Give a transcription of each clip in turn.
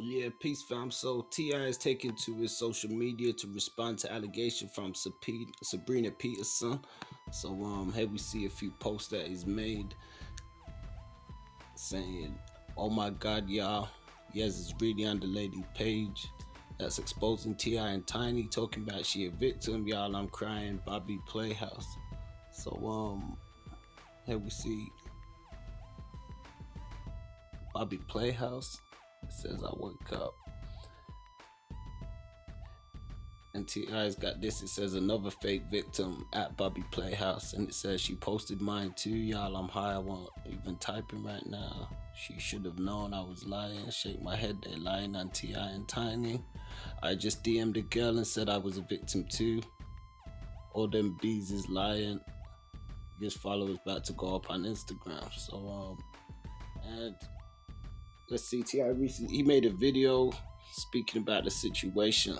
Yeah, peace, fam. So T.I. is taken to his social media to respond to allegation from Sabrina Peterson. So um, here we see a few posts that he's made saying, "Oh my God, y'all, yes, it's really on the lady page." That's exposing T.I. and Tiny talking about she a victim, y'all. I'm crying. Bobby Playhouse. So um, here we see Bobby Playhouse. Says I woke up. And T.I.'s got this. It says another fake victim at Bobby Playhouse. And it says she posted mine too. Y'all, I'm high. I won't even type typing right now. She should have known I was lying. Shake my head, they lying on T.I. and Tiny. I just DM'd a girl and said I was a victim too. All them bees is lying. His followers about to go up on Instagram. So um and let's see, Ti recently he made a video speaking about the situation.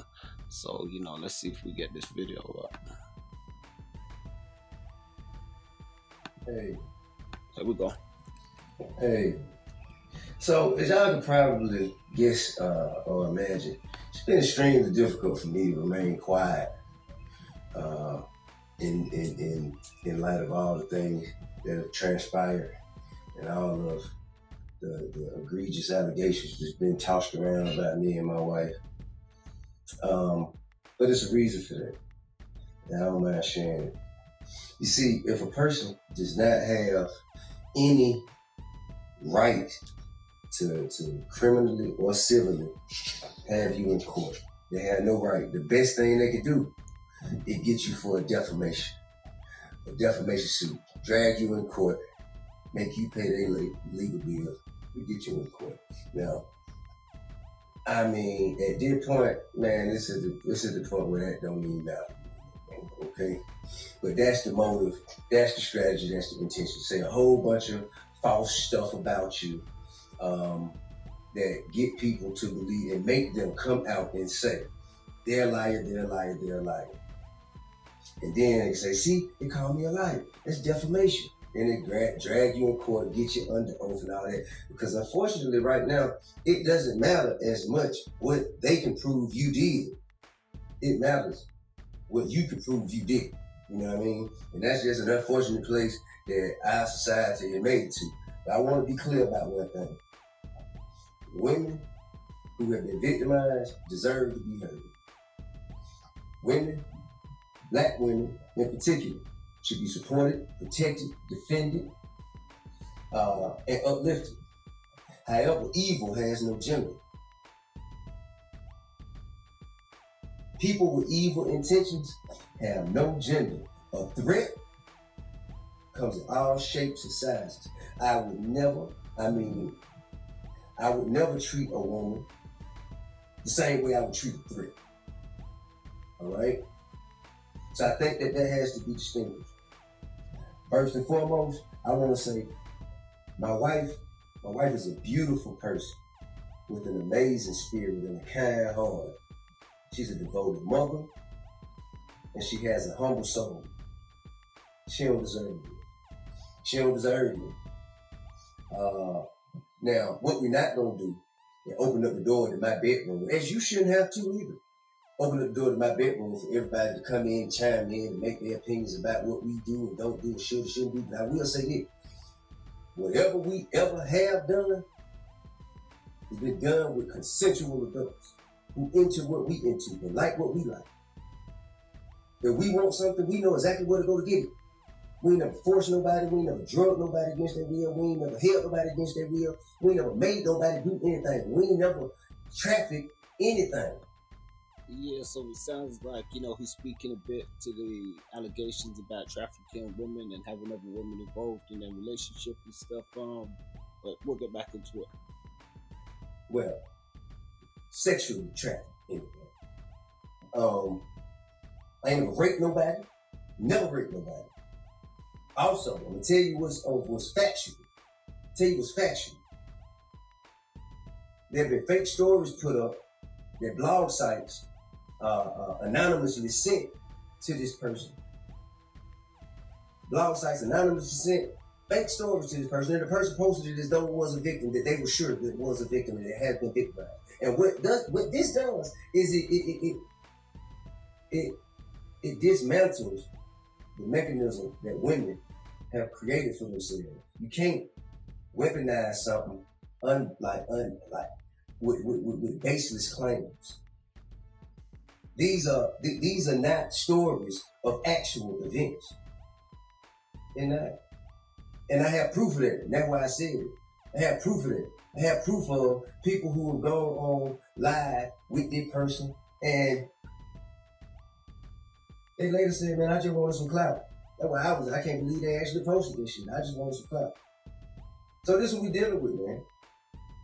So you know, let's see if we get this video up. Hey, Here we go. hey. So, as y'all can probably guess uh, or imagine, it's been extremely difficult for me to remain quiet uh, in, in, in, in light of all the things that have transpired and all of the, the egregious allegations that's been tossed around about me and my wife. Um, but there's a reason for that. And I don't mind sharing it. You see, if a person does not have any right to, to criminally or civilly have you in court, they have no right. The best thing they can do is get you for a defamation, a defamation suit, drag you in court, make you pay their legal bills, to get you in court. Now, I mean, at this point, man, this is the, this is the point where that don't mean nothing. Okay, but that's the motive, that's the strategy, that's the intention. Say a whole bunch of false stuff about you um, that get people to believe and make them come out and say they're a liar, they're a liar, they're a liar. And then they say, see, they call me a liar. That's defamation. Then they drag, drag you in court, get you under oath and all that. Because unfortunately, right now, it doesn't matter as much what they can prove you did. It matters what you can prove you did. You know what I mean? And that's just an unfortunate place that our society has made it to. But I want to be clear about one thing. Women who have been victimized deserve to be heard. Women, black women in particular, should be supported, protected, defended, uh, and uplifted. However, evil has no gender. People with evil intentions have no gender. A threat comes in all shapes and sizes. I would never, I mean, I would never treat a woman the same way I would treat a threat. All right? So I think that that has to be distinguished. First and foremost, I want to say my wife, my wife is a beautiful person with an amazing spirit and a kind heart. She's a devoted mother, and she has a humble soul. She don't deserve you. She don't deserve you. Uh, now, what we're not gonna do is open up the door to my bedroom, as you shouldn't have to either. Open up the door to my bedroom for everybody to come in, chime in, make their opinions about what we do and don't do, should shouldn't do. But I will say this: whatever we ever have done, has been done with consensual adults who into what we into and like what we like. If we want something, we know exactly where to go to get it. We ain't never forced nobody. We ain't never drug nobody against their will. We ain't never held nobody against their will. We ain't never made nobody do anything. We ain't never trafficked anything. Yeah, so it sounds like you know he's speaking a bit to the allegations about trafficking women and having other women involved in their relationship and stuff. Um, but we'll get back into it. Well, sexually trafficked. Um, I ain't raped nobody. Never raped nobody. Also, I'm gonna tell you what's uh, what's factual. Tell you what's factual. There have been fake stories put up that blog sites uh, uh, anonymously sent to this person. Blog sites anonymously sent fake stories to this person, and the person posted it as though it was a victim, that they were sure that it was a victim and it had been victimized. And what does what this does is it it it it, it, dismantles the mechanism that women have created for themselves. You can't weaponize something un, like un, like with, with, with baseless claims. These are th- these are not stories of actual events. And I and I have proof of that. And that's why I said it. I have proof of that. I have proof of people who have gone on live with this person and they later said, man, I just wanted some clout. That's why I was, I can't believe they actually posted this shit. I just wanted some clout. So this is what we dealing with, man.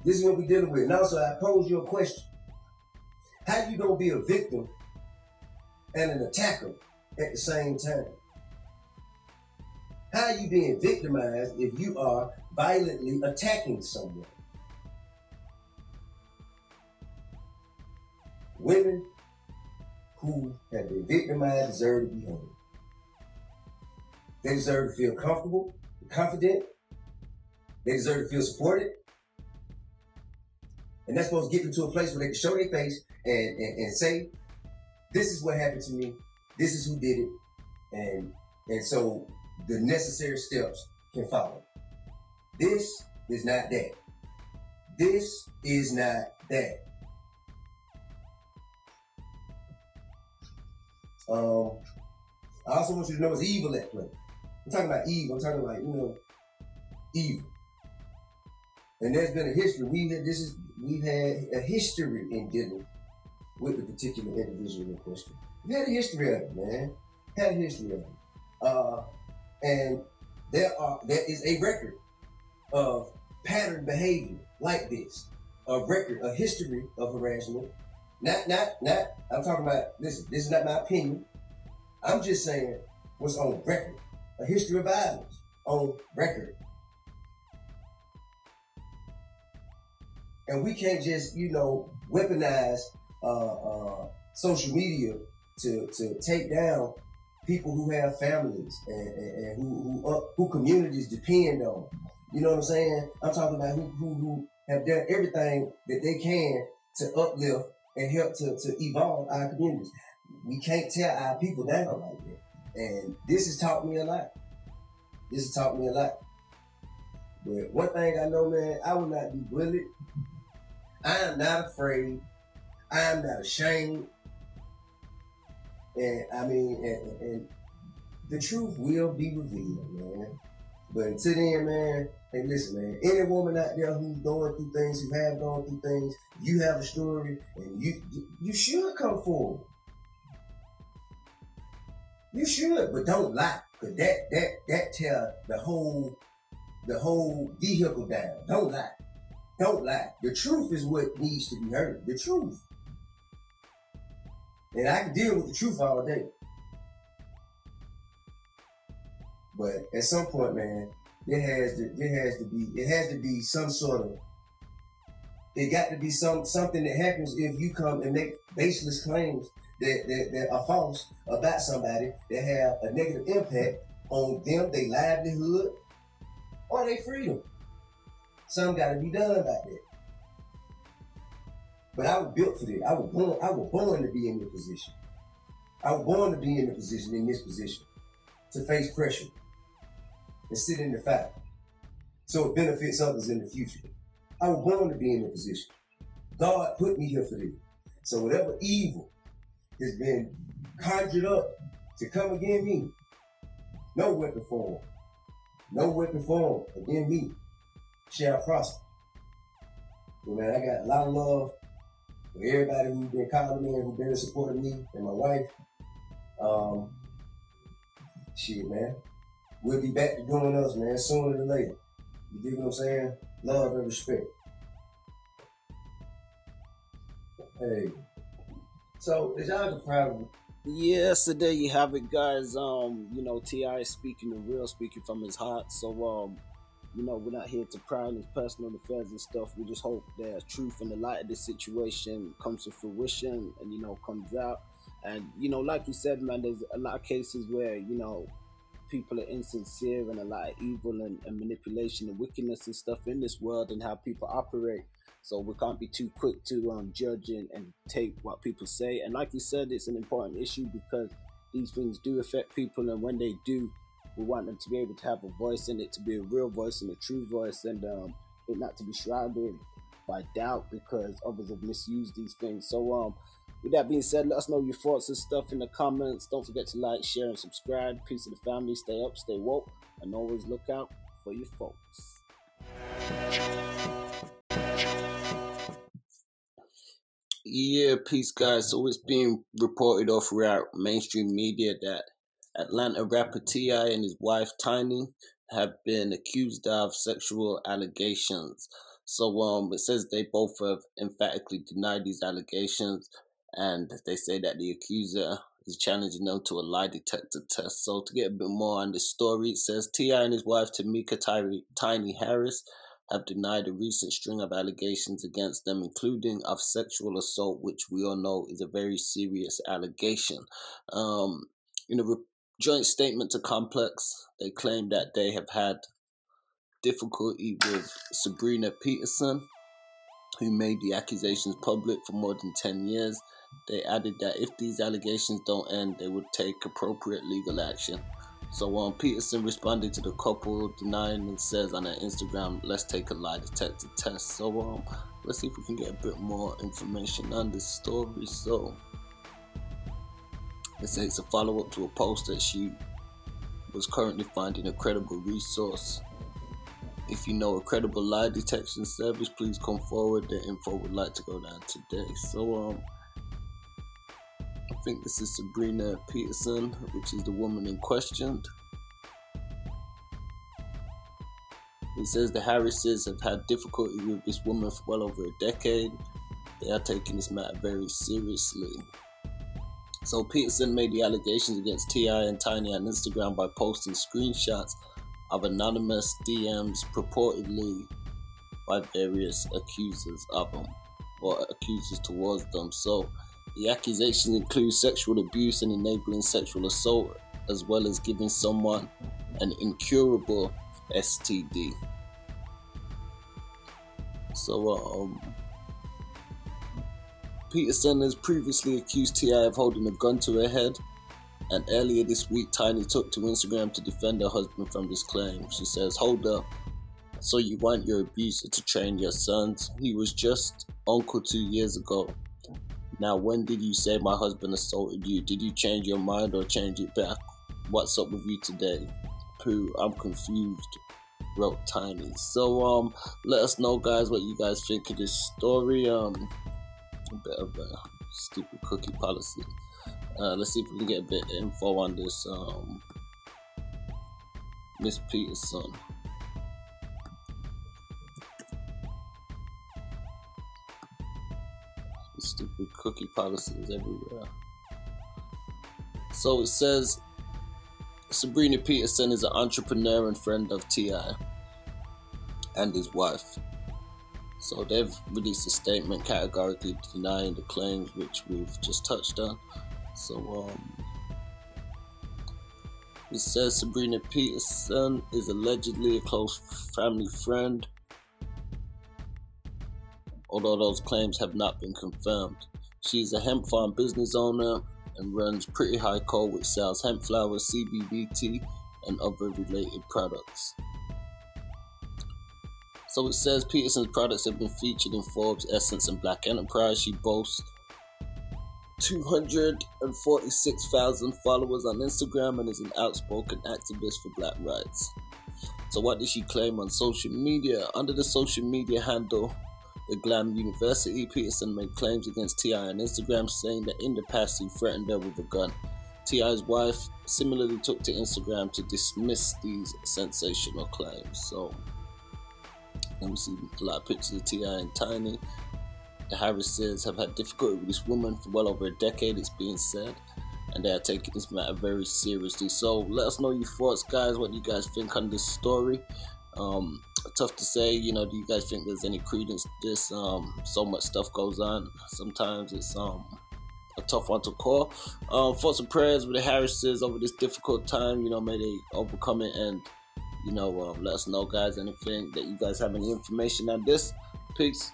This is what we dealing with. And also I pose you a question. How you gonna be a victim and an attacker at the same time? How are you being victimized if you are violently attacking someone? Women who have been victimized deserve to be heard. They deserve to feel comfortable, confident. They deserve to feel supported. And that's supposed to get them to a place where they can show their face and, and, and say, this is what happened to me. This is who did it. And and so the necessary steps can follow. This is not that. This is not that. Um, I also want you to know it's evil at play. I'm talking about evil. I'm talking about you know evil. And there's been a history. We this is we've had a history in dealing with the particular individual in question. We had a history of it, man. Had a history of it. Uh, and there are there is a record of pattern behavior like this. A record, a history of harassment. Not not not I'm talking about listen, this is not my opinion. I'm just saying what's on record. A history of violence on record. And we can't just, you know, weaponize uh, social media to, to take down people who have families and, and, and who who, uh, who communities depend on. You know what I'm saying? I'm talking about who, who who have done everything that they can to uplift and help to, to evolve our communities. We can't tear our people down like that. And this has taught me a lot. This has taught me a lot. But one thing I know, man, I will not be bullied. I am not afraid. I am not ashamed. And I mean, and, and the truth will be revealed, man. But until then, man, hey, listen, man. Any woman out there who's going through things, who have gone through things, you have a story, and you you should come forward. You should, but don't lie, cause that that that tear the whole the whole vehicle down. Don't lie. Don't lie. The truth is what needs to be heard. The truth. And I can deal with the truth all day. But at some point, man, it has to it has to be it has to be some sort of it got to be some something that happens if you come and make baseless claims that, that, that are false about somebody that have a negative impact on them, their livelihood, or their freedom. Something got to be done about that. But I was built for this. I was born. I was born to be in this position. I was born to be in the position, in this position, to face pressure and sit in the fight, so it benefits others in the future. I was born to be in the position. God put me here for this. So whatever evil has been conjured up to come against me, no weapon form, no weapon form against me shall prosper. You man, I got a lot of love everybody who's been calling me and who's been supporting me and my wife. Um, shit, man. We'll be back to doing us, man, sooner than later. You dig what I'm saying? Love and respect. Hey. So, is y'all the problem? Yes, so you have it, guys. Um, you know, Ti speaking the real, speaking from his heart. So, um, you know, we're not here to pry on his personal affairs and stuff. We just hope that truth and the light of this situation comes to fruition and you know comes out. And you know, like you said, man, there's a lot of cases where you know people are insincere and a lot of evil and, and manipulation and wickedness and stuff in this world and how people operate. So we can't be too quick to um, judge and, and take what people say. And like you said, it's an important issue because these things do affect people, and when they do, we want them to be able to have a voice in it, to be a real voice and a true voice, and um, it not to be shrouded by doubt because others have misused these things. So, um, with that being said, let us know your thoughts and stuff in the comments. Don't forget to like, share, and subscribe. Peace to the family. Stay up, stay woke, and always look out for your folks. Yeah, peace, guys. So it's being reported all throughout mainstream media that Atlanta rapper T.I. and his wife Tiny have been accused of sexual allegations. So um, it says they both have emphatically denied these allegations, and they say that the accuser is challenging them to a lie detector test. So to get a bit more on the story, it says T.I. and his wife Tameka Tiny Harris have denied a recent string of allegations against them, including of sexual assault, which we all know is a very serious allegation. Um, in a re- joint statement to Complex, they claim that they have had difficulty with Sabrina Peterson, who made the accusations public for more than 10 years. They added that if these allegations don't end, they would take appropriate legal action. So um, Peterson responded to the couple denying and says on her Instagram, let's take a lie detector test. So um, let's see if we can get a bit more information on this story. So it says it's a follow-up to a post that she was currently finding a credible resource. If you know a credible lie detection service, please come forward. The info would like to go down today. So um I think this is Sabrina Peterson, which is the woman in question. He says the Harrises have had difficulty with this woman for well over a decade. They are taking this matter very seriously. So Peterson made the allegations against T.I. and Tiny on Instagram by posting screenshots of anonymous DMs purportedly by various accusers of them or accusers towards them. So the accusations include sexual abuse and enabling sexual assault, as well as giving someone an incurable STD. So, um, Peterson has previously accused T.I. of holding a gun to her head, and earlier this week, Tiny took to Instagram to defend her husband from this claim. She says, Hold up. So you want your abuser to train your sons? He was just uncle two years ago. Now, when did you say my husband assaulted you? Did you change your mind or change it back? What's up with you today? Pooh, I'm confused, wrote Tiny. So, um, let us know, guys, what you guys think of this story. Um, of a stupid cookie policy. Uh, let's see if we can get a bit of info on this, um, Miss Peterson. stupid cookie policies everywhere. So it says Sabrina Peterson is an entrepreneur and friend of T.I. and his wife. So they've released a statement categorically denying the claims which we've just touched on. So um, it says Sabrina Peterson is allegedly a close family friend although those claims have not been confirmed. She's a hemp farm business owner and runs Pretty High Co., which sells hemp flower, CBD and other related products. So it says Peterson's products have been featured in Forbes, Essence, and Black Enterprise. She boasts 246,000 followers on Instagram and is an outspoken activist for black rights. So, what did she claim on social media? Under the social media handle the Glam University, Peterson made claims against T.I. on Instagram, saying that in the past he threatened her with a gun. T.I.'s wife similarly took to Instagram to dismiss these sensational claims. So, let me see a lot of pictures of T.I. and Tiny. The Harrises have had difficulty with this woman for well over a decade, it's being said, and they are taking this matter very seriously. So, let us know your thoughts, guys. What do you guys think on this story? Um, tough to say. You know, do you guys think there's any credence to this? Um, so much stuff goes on. Sometimes it's um a tough one to call. Um, thoughts and prayers with the Harrises over this difficult time. You know, may they overcome it and you know um, let us know, guys. Anything that you guys have any information on this. Peace.